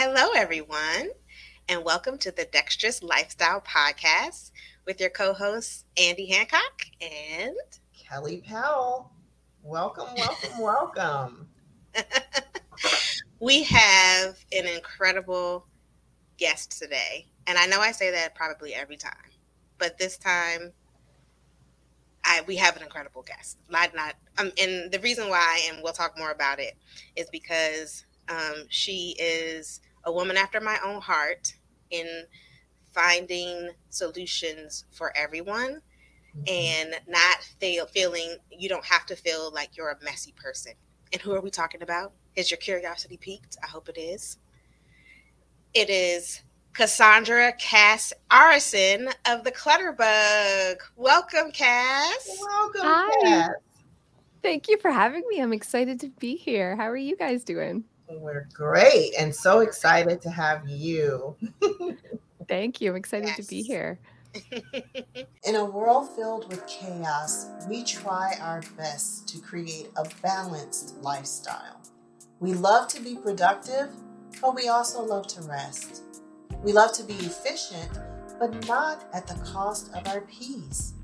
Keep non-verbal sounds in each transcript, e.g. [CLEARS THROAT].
Hello, everyone, and welcome to the Dexterous Lifestyle Podcast with your co hosts, Andy Hancock and Kelly Powell. Welcome, welcome, [LAUGHS] welcome. we have an incredible guest today. And I know I say that probably every time, but this time I, we have an incredible guest. Not, not, um, and the reason why, and we'll talk more about it, is because um, she is a woman after my own heart in finding solutions for everyone mm-hmm. and not feel, feeling you don't have to feel like you're a messy person. And who are we talking about? Is your curiosity piqued? I hope it is. It is Cassandra Cas Aarssen of the Clutterbug. Welcome, Cas. Welcome, Hi. Cas. Thank you for having me. I'm excited to be here. How are you guys doing? We're great and so excited to have you. Thank you. I'm excited yes. to be here. [LAUGHS] In a world filled with chaos, we try our best to create a balanced lifestyle. We love to be productive, but we also love to rest. We love to be efficient, but not at the cost of our peace.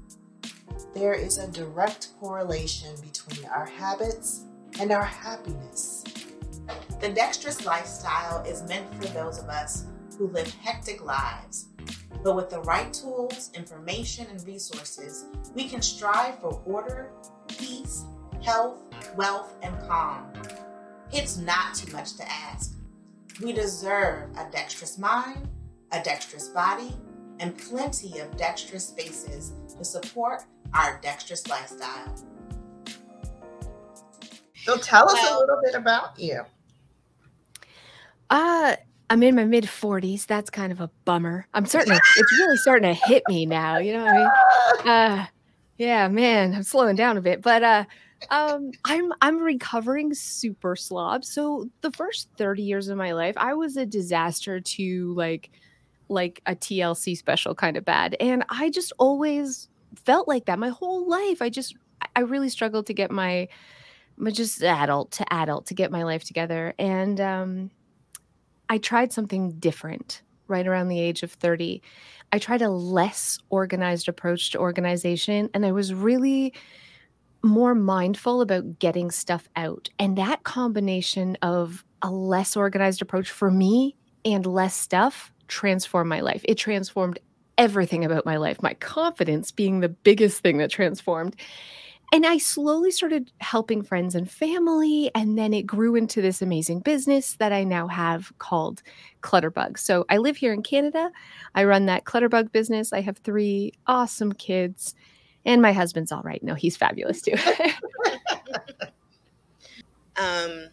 There is a direct correlation between our habits and our happiness. The dexterous lifestyle is meant for those of us who live hectic lives. But with the right tools, information, and resources, we can strive for order, peace, health, wealth, and calm. It's not too much to ask. We deserve a dexterous mind, a dexterous body, and plenty of dexterous spaces to support our dexterous lifestyle. So tell us well, a little bit about you. Uh, I'm in my mid 40s. That's kind of a bummer. I'm starting it's really starting to hit me now. You know what I mean? Uh, yeah, man, I'm slowing down a bit, but uh, um, I'm I'm recovering super slob. So the first 30 years of my life, I was a disaster to like like a TLC special kind of bad. And I just always felt like that my whole life. I just I really struggled to get my my just adult to adult to get my life together. And um I tried something different right around the age of 30. I tried a less organized approach to organization, and I was really more mindful about getting stuff out. And that combination of a less organized approach for me and less stuff transformed my life. It transformed everything about my life, my confidence being the biggest thing that transformed. And I slowly started helping friends and family. And then it grew into this amazing business that I now have called Clutterbug. So I live here in Canada. I run that Clutterbug business. I have three awesome kids. And my husband's all right. No, he's fabulous too. [LAUGHS] um,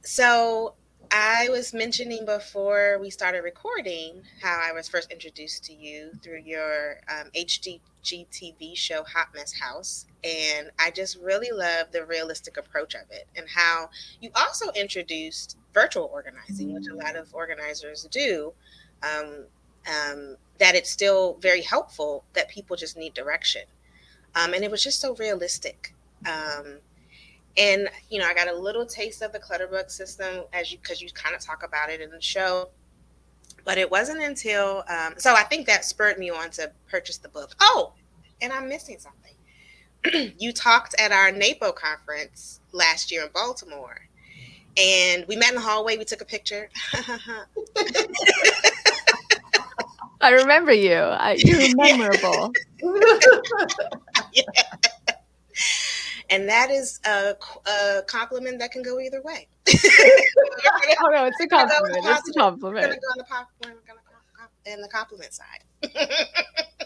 so I was mentioning before we started recording how I was first introduced to you through your um, HGTV show Hot Mess House. And I just really love the realistic approach of it and how you also introduced virtual organizing, which a lot of organizers do. Um, um, that it's still very helpful, that people just need direction. Um, and it was just so realistic. Um, and you know, I got a little taste of the Clutterbug system as you because you kind of talk about it in the show. But it wasn't until um, so I think that spurred me on to purchase the book. Oh, and I'm missing something. [CLEARS THROAT] you talked at our NAPO conference last year in Baltimore, and we met in the hallway. We took a picture. [LAUGHS] I remember you. I, you're [LAUGHS] memorable. [LAUGHS] yeah and that is a, a compliment that can go either way. [LAUGHS] oh no, it's a compliment. It's a compliment. We're gonna go on the, in the compliment side. [LAUGHS]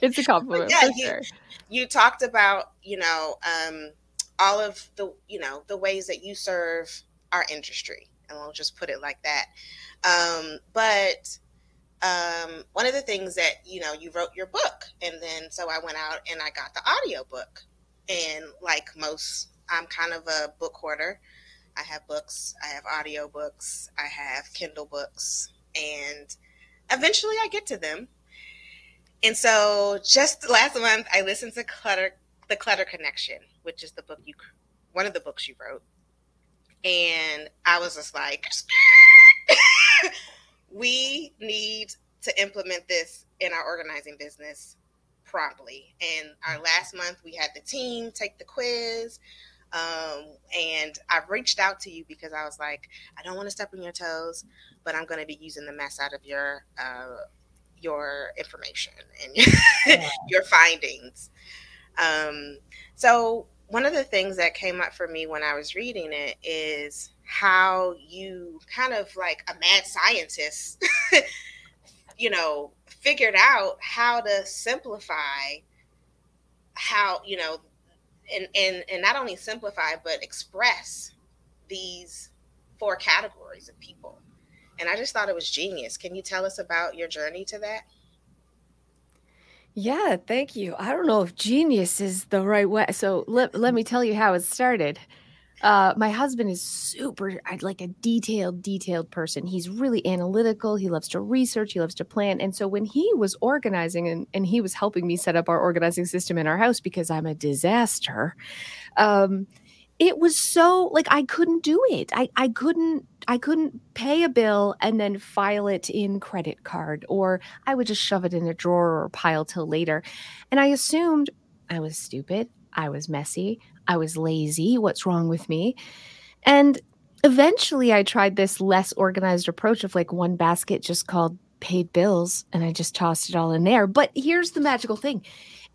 it's a compliment yeah, you, sure. You talked about you know um, all of the you know the ways that you serve our industry, and we'll just put it like that. Um, but um, one of the things that you know you wrote your book, and then so I went out and I got the audio book and like most, I'm kind of a book hoarder. I have books, I have audio books, I have Kindle books, and eventually I get to them. And so just last month, I listened to Clutter, The Clutter Connection, which is the book you, one of the books you wrote. And I was just like, [LAUGHS] we need to implement this in our organizing business promptly. And our last month, we had the team take the quiz. Um, and I've reached out to you because I was like, I don't want to step on your toes, but I'm going to be using the mess out of your uh, your information and [LAUGHS] yeah. your findings. Um, so one of the things that came up for me when I was reading it is how you kind of like a mad scientist, [LAUGHS] you know, figured out how to simplify how, you know, and, and, and not only simplify, but express these four categories of people. And I just thought it was genius. Can you tell us about your journey to that? Yeah, thank you. I don't know if genius is the right way. So let, let me tell you how it started. Uh, my husband is super like a detailed, detailed person. He's really analytical. He loves to research. He loves to plan. And so when he was organizing and, and he was helping me set up our organizing system in our house because I'm a disaster, um, it was so like I couldn't do it. I, I couldn't I couldn't pay a bill and then file it in credit card, or I would just shove it in a drawer or pile till later. And I assumed I was stupid, I was messy, I was lazy. What's wrong with me? And eventually I tried this less organized approach of like one basket just called paid bills and I just tossed it all in there. But here's the magical thing.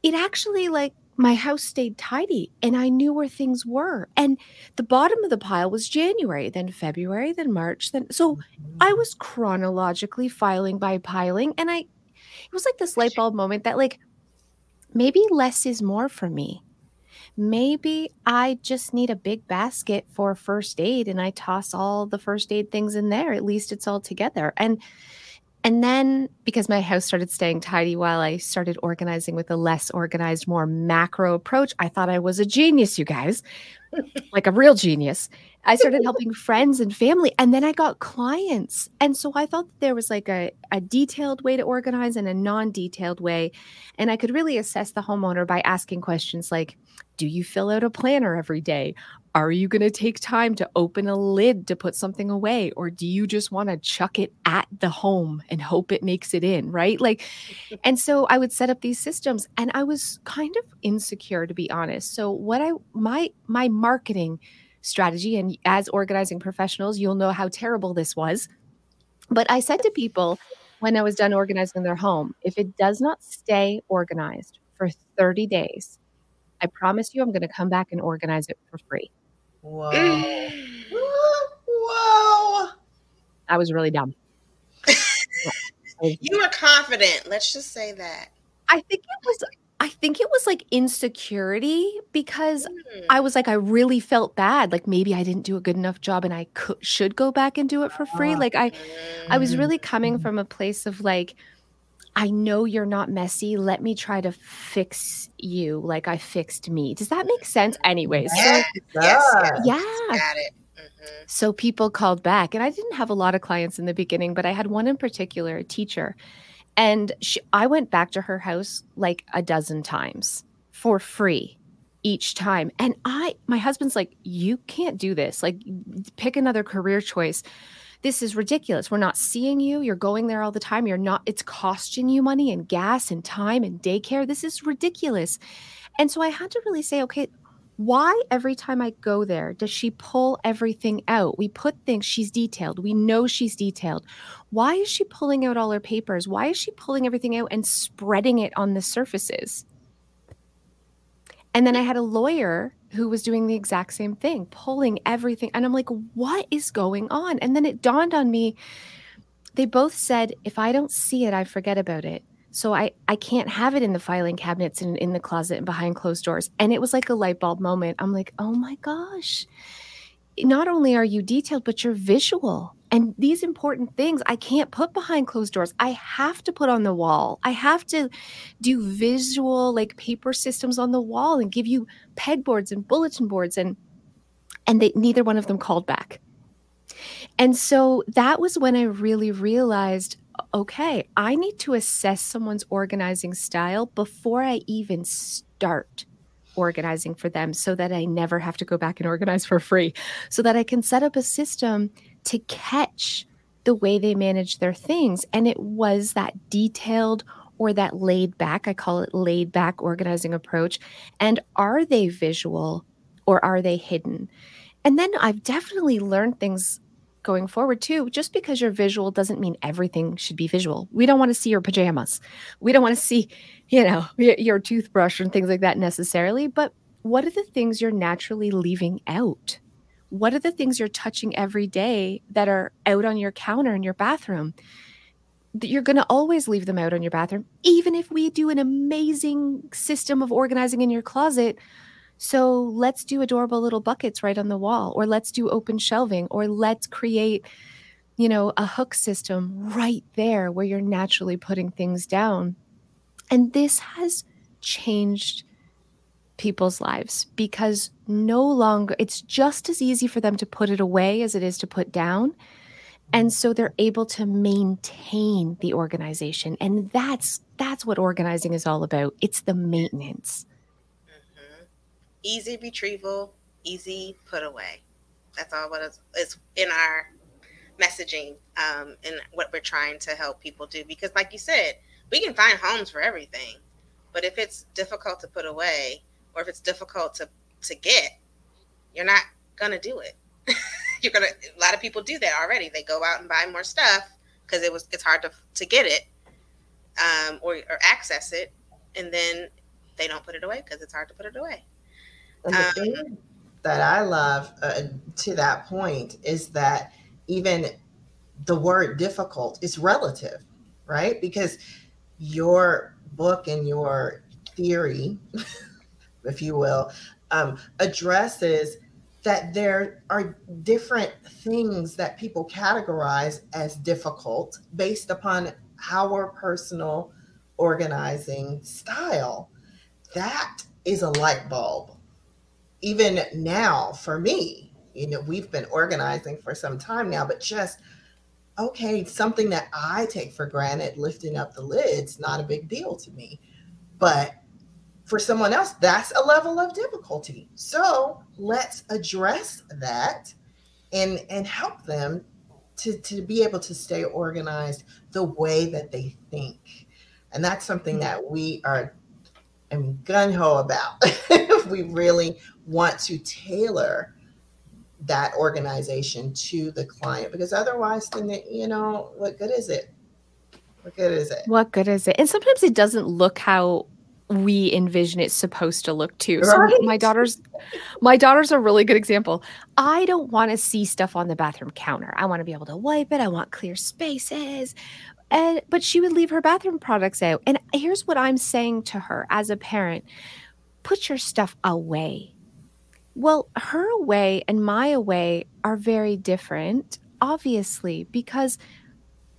It actually like my house stayed tidy and I knew where things were. And the bottom of the pile was January, then February, then March, then so I mm-hmm. was chronologically filing by piling and I it was like this light bulb moment that like maybe less is more for me. Maybe I just need a big basket for first aid and I toss all the first aid things in there. At least it's all together. And and then because my house started staying tidy while I started organizing with a less organized, more macro approach, I thought I was a genius, you guys, [LAUGHS] like a real genius. I started helping friends and family, and then I got clients. And so I thought there was like a, a detailed way to organize and a non detailed way. And I could really assess the homeowner by asking questions like, do you fill out a planner every day? Are you going to take time to open a lid to put something away? Or do you just want to chuck it at the home and hope it makes it in? Right. Like, and so I would set up these systems and I was kind of insecure, to be honest. So, what I, my, my marketing strategy, and as organizing professionals, you'll know how terrible this was. But I said to people when I was done organizing their home, if it does not stay organized for 30 days, I promise you I'm going to come back and organize it for free. Whoa. Whoa. I was really dumb. [LAUGHS] you were confident. Let's just say that. I think it was I think it was like insecurity because mm. I was like I really felt bad like maybe I didn't do a good enough job and I could should go back and do it for free. Like I I was mm. really coming from a place of like I know you're not messy. Let me try to fix you like I fixed me. Does that make sense? Anyways, yes, so, yes, yeah. Got it. Mm-hmm. So people called back, and I didn't have a lot of clients in the beginning, but I had one in particular, a teacher, and she, I went back to her house like a dozen times for free each time. And I, my husband's like, you can't do this. Like, pick another career choice this is ridiculous. We're not seeing you. You're going there all the time. You're not, it's costing you money and gas and time and daycare. This is ridiculous. And so I had to really say, okay, why every time I go there does she pull everything out? We put things, she's detailed. We know she's detailed. Why is she pulling out all her papers? Why is she pulling everything out and spreading it on the surfaces? And then I had a lawyer who was doing the exact same thing, pulling everything. And I'm like, what is going on? And then it dawned on me. They both said, if I don't see it, I forget about it. So I, I can't have it in the filing cabinets and in the closet and behind closed doors. And it was like a light bulb moment. I'm like, oh my gosh. Not only are you detailed, but you're visual. And these important things I can't put behind closed doors. I have to put on the wall. I have to do visual like paper systems on the wall and give you pegboards and bulletin boards and and they neither one of them called back. And so that was when I really realized okay, I need to assess someone's organizing style before I even start organizing for them so that I never have to go back and organize for free, so that I can set up a system to catch the way they manage their things. And it was that detailed or that laid back, I call it laid back organizing approach. And are they visual or are they hidden? And then I've definitely learned things going forward too. Just because you're visual doesn't mean everything should be visual. We don't want to see your pajamas. We don't want to [LAUGHS] see, you know, your, your toothbrush and things like that necessarily. But what are the things you're naturally leaving out? What are the things you're touching every day that are out on your counter in your bathroom? That you're going to always leave them out on your bathroom, even if we do an amazing system of organizing in your closet. So let's do adorable little buckets right on the wall, or let's do open shelving, or let's create, you know, a hook system right there where you're naturally putting things down. And this has changed people's lives because no longer it's just as easy for them to put it away as it is to put down and so they're able to maintain the organization and that's that's what organizing is all about it's the maintenance. Easy retrieval easy put away that's all what is, in our messaging um, and what we're trying to help people do because like you said we can find homes for everything but if it's difficult to put away or if it's difficult to to get, you're not gonna do it. [LAUGHS] you're gonna. A lot of people do that already. They go out and buy more stuff because it was it's hard to to get it um, or or access it, and then they don't put it away because it's hard to put it away. And the um, thing that I love uh, to that point is that even the word difficult is relative, right? Because your book and your theory [LAUGHS] if you will, um, addresses that there are different things that people categorize as difficult based upon our personal organizing style. That is a light bulb. Even now, for me, you know, we've been organizing for some time now, but just okay, something that I take for granted, lifting up the lid's not a big deal to me. But for someone else, that's a level of difficulty. So let's address that and and help them to, to be able to stay organized the way that they think. And that's something mm-hmm. that we are I mean, gun ho about if [LAUGHS] we really want to tailor that organization to the client because otherwise then they, you know what good is it what good is it what good is it and sometimes it doesn't look how we envision it's supposed to look too. So my daughter's my daughter's a really good example. I don't want to see stuff on the bathroom counter. I want to be able to wipe it. I want clear spaces. And but she would leave her bathroom products out. And here's what I'm saying to her as a parent. Put your stuff away. Well, her away and my away are very different, obviously, because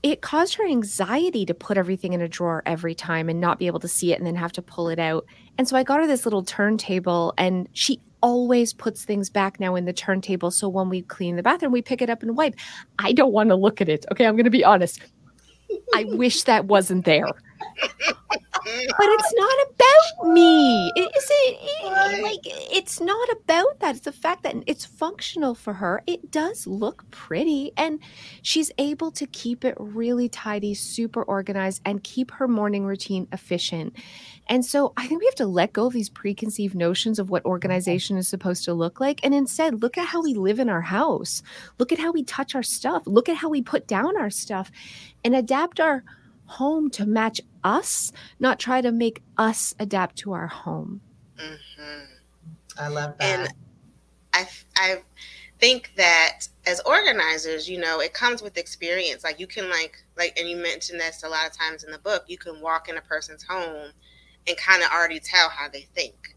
it caused her anxiety to put everything in a drawer every time and not be able to see it and then have to pull it out. And so I got her this little turntable and she always puts things back now in the turntable. So when we clean the bathroom, we pick it up and wipe. I don't want to look at it. Okay, I'm going to be honest. I wish that wasn't there but it's not about me. It, it like it's not about that. It's the fact that it's functional for her. It does look pretty and she's able to keep it really tidy, super organized and keep her morning routine efficient. And so I think we have to let go of these preconceived notions of what organization is supposed to look like and instead look at how we live in our house. Look at how we touch our stuff. Look at how we put down our stuff and adapt our home to match us, not try to make us adapt to our home. Mm-hmm. I love that. And I, I think that as organizers, you know, it comes with experience. Like you can like like and you mentioned this a lot of times in the book, you can walk in a person's home and kind of already tell how they think.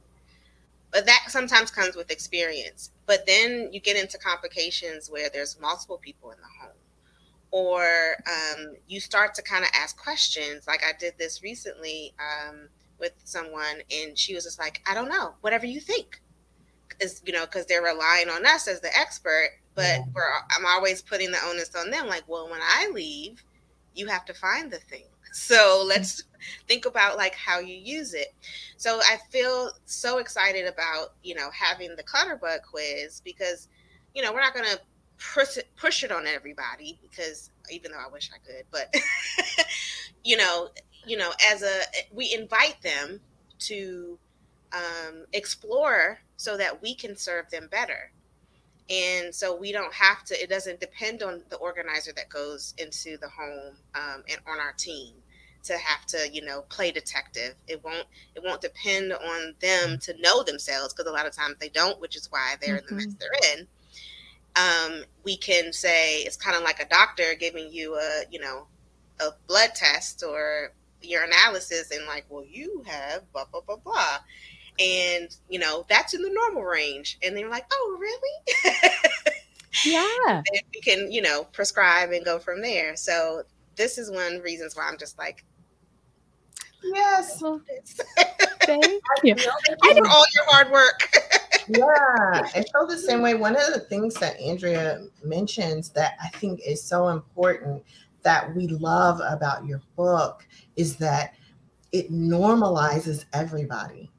But that sometimes comes with experience. But then you get into complications where there's multiple people in the home or um, you start to kind of ask questions. Like I did this recently um, with someone, and she was just like, "I don't know, whatever you think," is you know, because they're relying on us as the expert, but we're I'm always putting the onus on them. Like, well, when I leave, you have to find the thing. [LAUGHS] So let's think about like how you use it. So I feel so excited about you know having the Clutterbug quiz because you know we're not going to push it, push it on everybody because even though I wish I could, but [LAUGHS] you know, you know, as a we invite them to um, explore so that we can serve them better. And so we don't have to, it doesn't depend on the organizer that goes into the home um, and on our team to have to you know play detective it won't it won't depend on them to know themselves because a lot of times they don't which is why they're mm-hmm. in the mess they're in um, we can say it's kind of like a doctor giving you a you know a blood test or your analysis and like well you have blah blah blah blah. And you know that's in the normal range. And they're like oh really? [LAUGHS] Yeah. And we can you know prescribe and go from there. So this is one reasons why i'm just like yes. [LAUGHS] Thank you. for all your hard work yeah i feel the same way. One of the things that andrea mentions that i think is so important that we love about your book is that it normalizes everybody.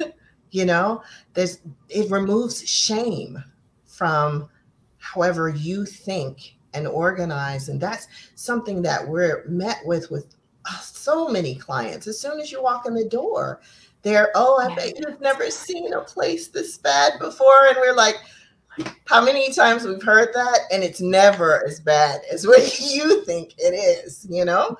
[LAUGHS] You know there's it removes shame from however you think and organize and that's something that we're met with with so many clients. As soon as you walk in the door they're oh i bet you've never seen a place this bad before. And we're like how many times we've heard that and it's never as bad as what [LAUGHS] you think it is you know?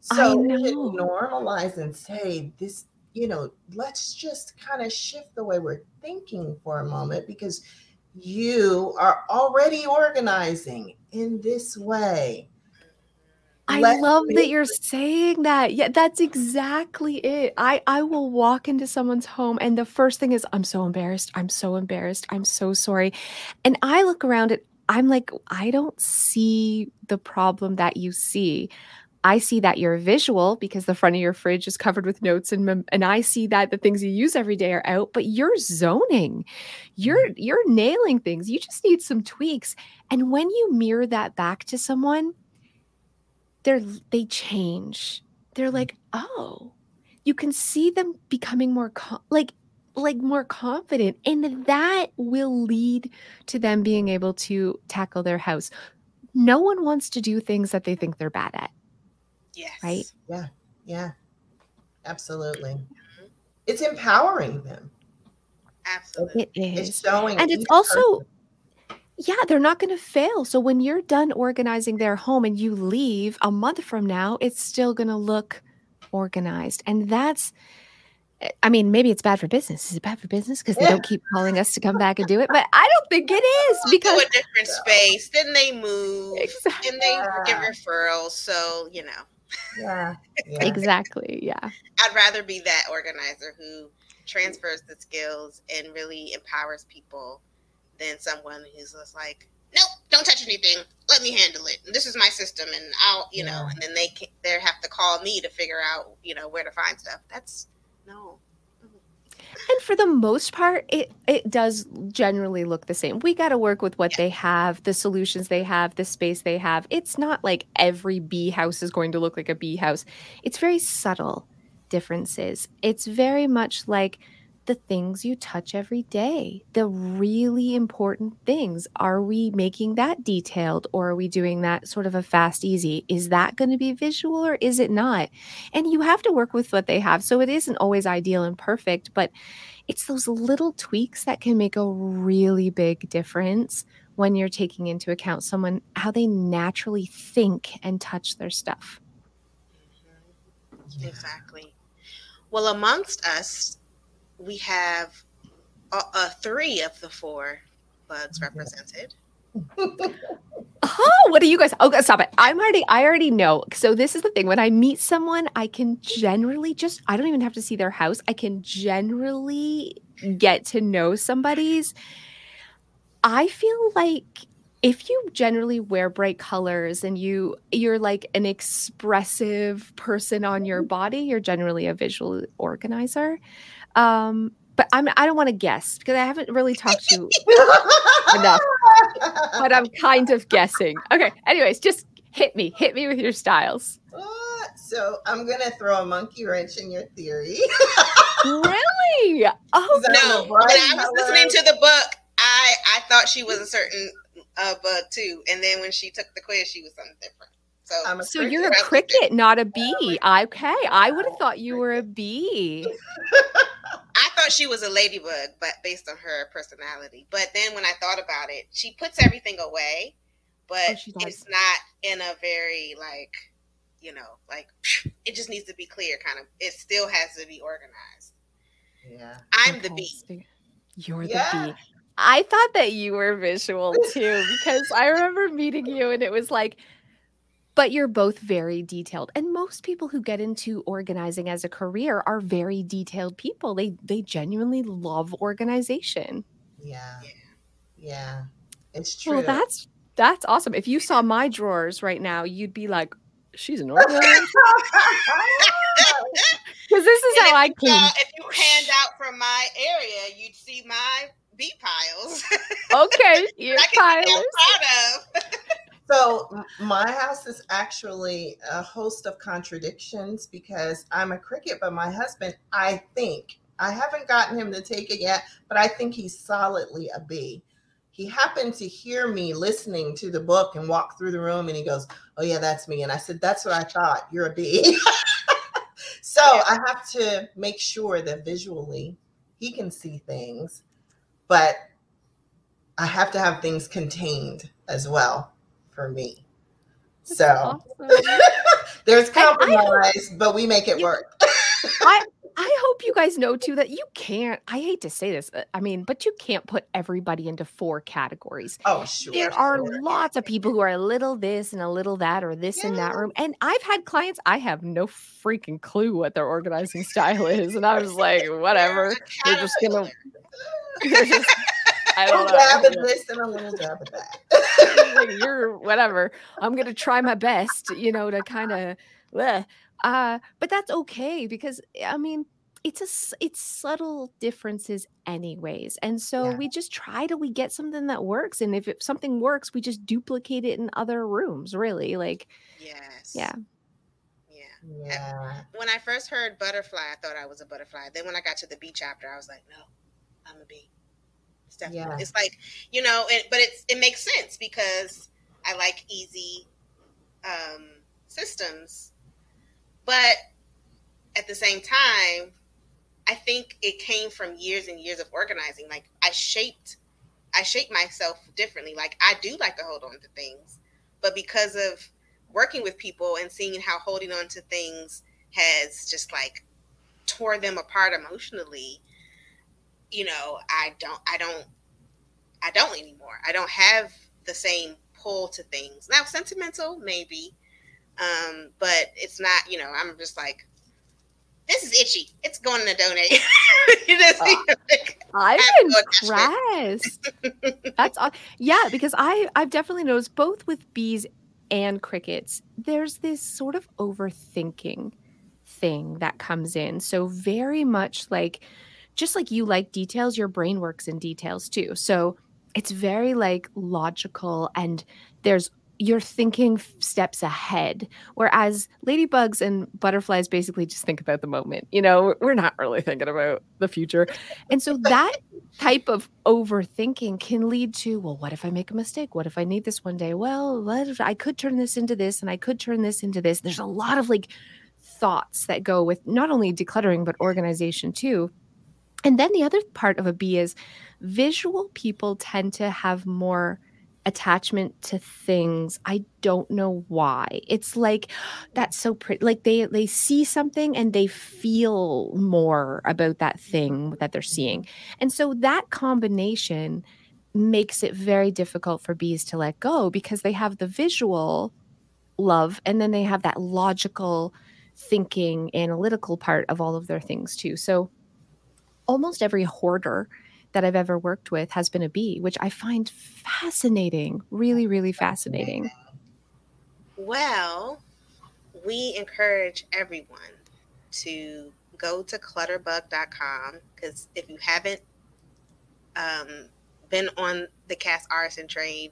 So normalize and say this you know, let's just kind of shift the way we're thinking for a moment because you are already organizing in this way. I Let love that you're saying that. Yeah, that's exactly it. I I will walk into someone's home and the first thing is I'm so embarrassed. I'm so embarrassed. I'm so sorry. And I look around and I'm like I don't see the problem that you see. I see that you're visual because the front of your fridge is covered with notes and and I see that the things you use every day are out, but you're zoning. You're mm-hmm. you're nailing things. You just need some tweaks. And when you mirror that back to someone, they're they change. They're mm-hmm. like, "Oh, you can see them becoming more like like more confident and that will lead to them being able to tackle their house. No one wants to do things that they think they're bad at Yes. Right? Yeah. Yeah. Absolutely. Mm-hmm. It's empowering them. Absolutely. It is. It's showing and it's also person. Yeah, they're not going to fail. So when you're done organizing their home and you leave a month from now, it's still going to look organized. And that's eh, I mean, maybe it's bad for business. Is it bad for business because they don't keep calling us to come back and do it? But I don't think it is because to a different space. Then they move, exactly. and they get referrals. So you know, yeah, [LAUGHS] yeah. exactly. Yeah. I'd rather be that organizer who transfers the skills and really empowers people than someone who's just like, nope, don't touch anything. Let me handle it. This is my system, and I'll, you yeah. know, and then they can, they have to call me to figure out, you know, where to find stuff. That's no. And for the most part, it it does generally look the same. We got to work with what yeah. they have, the solutions they have, the space they have. It's not like every bee house is going to look like a bee house. It's very subtle differences. It's very much like the things you touch every day, the really important things. Are we making that detailed or are we doing that sort of a fast, easy? Is that going to be visual or is it not? And you have to work with what they have. So it isn't always ideal and perfect, but it's those little tweaks that can make a really big difference when you're taking into account someone, how they naturally think and touch their stuff. Mm-hmm. Exactly. Well, amongst us, we have uh, uh, three of the four bugs represented. [LAUGHS] oh, what do you guys? Okay, stop it. I'm already, I already know. So this is the thing. When I meet someone, I can generally just, I don't even have to see their house. I can generally get to know somebody's. I feel like if you generally wear bright colors and you you're like an expressive person on your body, you're generally a visual organizer. Um, but I'm I don't want to guess because I haven't really talked to you [LAUGHS] enough. But I'm kind of guessing. Okay. Anyways, just hit me. Hit me with your styles. Uh, so I'm gonna throw a monkey wrench in your theory. [LAUGHS] really? Oh no! When I was listening to the book, I I thought she was a certain uh, bug too, and then when she took the quiz, she was something different. So, so you're a cricket, not a bee. Okay, I would have thought you were a bee. [LAUGHS] I thought she was a ladybug, but based on her personality. But then when I thought about it, she puts everything away, but oh, it's not in a very like, you know, like [SNIFFS] it just needs to be clear. Kind of, it still has to be organized. Yeah, I'm okay. the bee. You're yeah. the bee. I thought that you were visual too because I remember meeting [LAUGHS] you and it was like but you're both very detailed and most people who get into organizing as a career are very detailed people. They they genuinely love organization. Yeah. Yeah. It's true. well that's that's awesome. If you saw my drawers right now you'd be like she's an organizer. [LAUGHS] [LAUGHS] Because this is and how i clean. Uh, if you hand out from my area you'd see my bee piles. [LAUGHS] Okay your piles so my house is actually a host of contradictions because I'm a cricket, but my husband, I think, I haven't gotten him to take it yet, but I think he's solidly a bee. He happened to hear me listening to the book and walk through the room and he goes, Oh, yeah, that's me. And I said, That's what I thought. You're a bee. [LAUGHS] so I have to make sure that visually he can see things, but I have to have things contained as well for me. That's so awesome. [LAUGHS] there's compromise, hope, but we make it work. [LAUGHS] I [LAUGHS] I hope you guys know too that you can't. I hate to say this, uh, I mean, but you can't put everybody into four categories. Oh, sure. There are lots of people who are a little this and a little that, or this yeah. in that room. And I've had clients, I have no freaking clue what their organizing style is, and I was like, whatever. We're just gonna. just, I don't know. Dab at this and a little dab at that. [LAUGHS] like you're whatever. I'm gonna try my best, you know, to kind of. Uh, but that's okay because I mean, it's a it's subtle differences anyways and so yeah. we just try till we get something that works and if it, something works we just duplicate it in other rooms really like yes yeah yeah yeah when i first heard butterfly i thought i was a butterfly then when i got to the bee chapter i was like no i'm a bee definitely. Yeah. It's like you know, it, but it's it makes sense because I like easy um, systems, but at the same time, I think it came from years and years of organizing. Like I shaped, I shaped myself differently. Like I do like to hold on to things, but because of working with people and seeing how holding on to things has just like tore them apart emotionally you know, I don't, I don't, I don't anymore. I don't have the same pull to things. Now, sentimental, maybe, um, but it's not. You know, I'm just like, this is itchy. It's going to donate. [LAUGHS] you just, uh, like, I'm [LAUGHS] impressed. That's all. Yeah, because I I've definitely noticed both with bees and crickets. There's this sort of overthinking thing that comes in. So very much like just like you like details, your brain works in details too. So it's very like logical and there's you're thinking steps ahead. Whereas ladybugs and butterflies basically just think about the moment you know? We're not really thinking about the future. And so that type of overthinking can lead to well what if i make a mistake? What if i need this one day? Well what if i could turn this into this and i could turn this into this? There's a lot of like thoughts that go with not only decluttering but organization too and then the other part of a bee is visual people tend to have more attachment to things. I don't know why. It's like that's so pretty like they they see something and they feel more about that thing that they're seeing. And so that combination makes it very difficult for bees to let go because they have the visual love and then they have that logical thinking analytical part of all of their things too. So almost every hoarder that I've ever worked with has been a bee, which I find fascinating, really, really fascinating. Well, we encourage everyone to go to clutterbug.com because if you haven't um, been on the Cas Aarssen train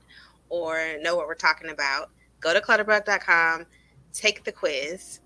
or know what we're talking about, go to clutterbug.com, take the quiz,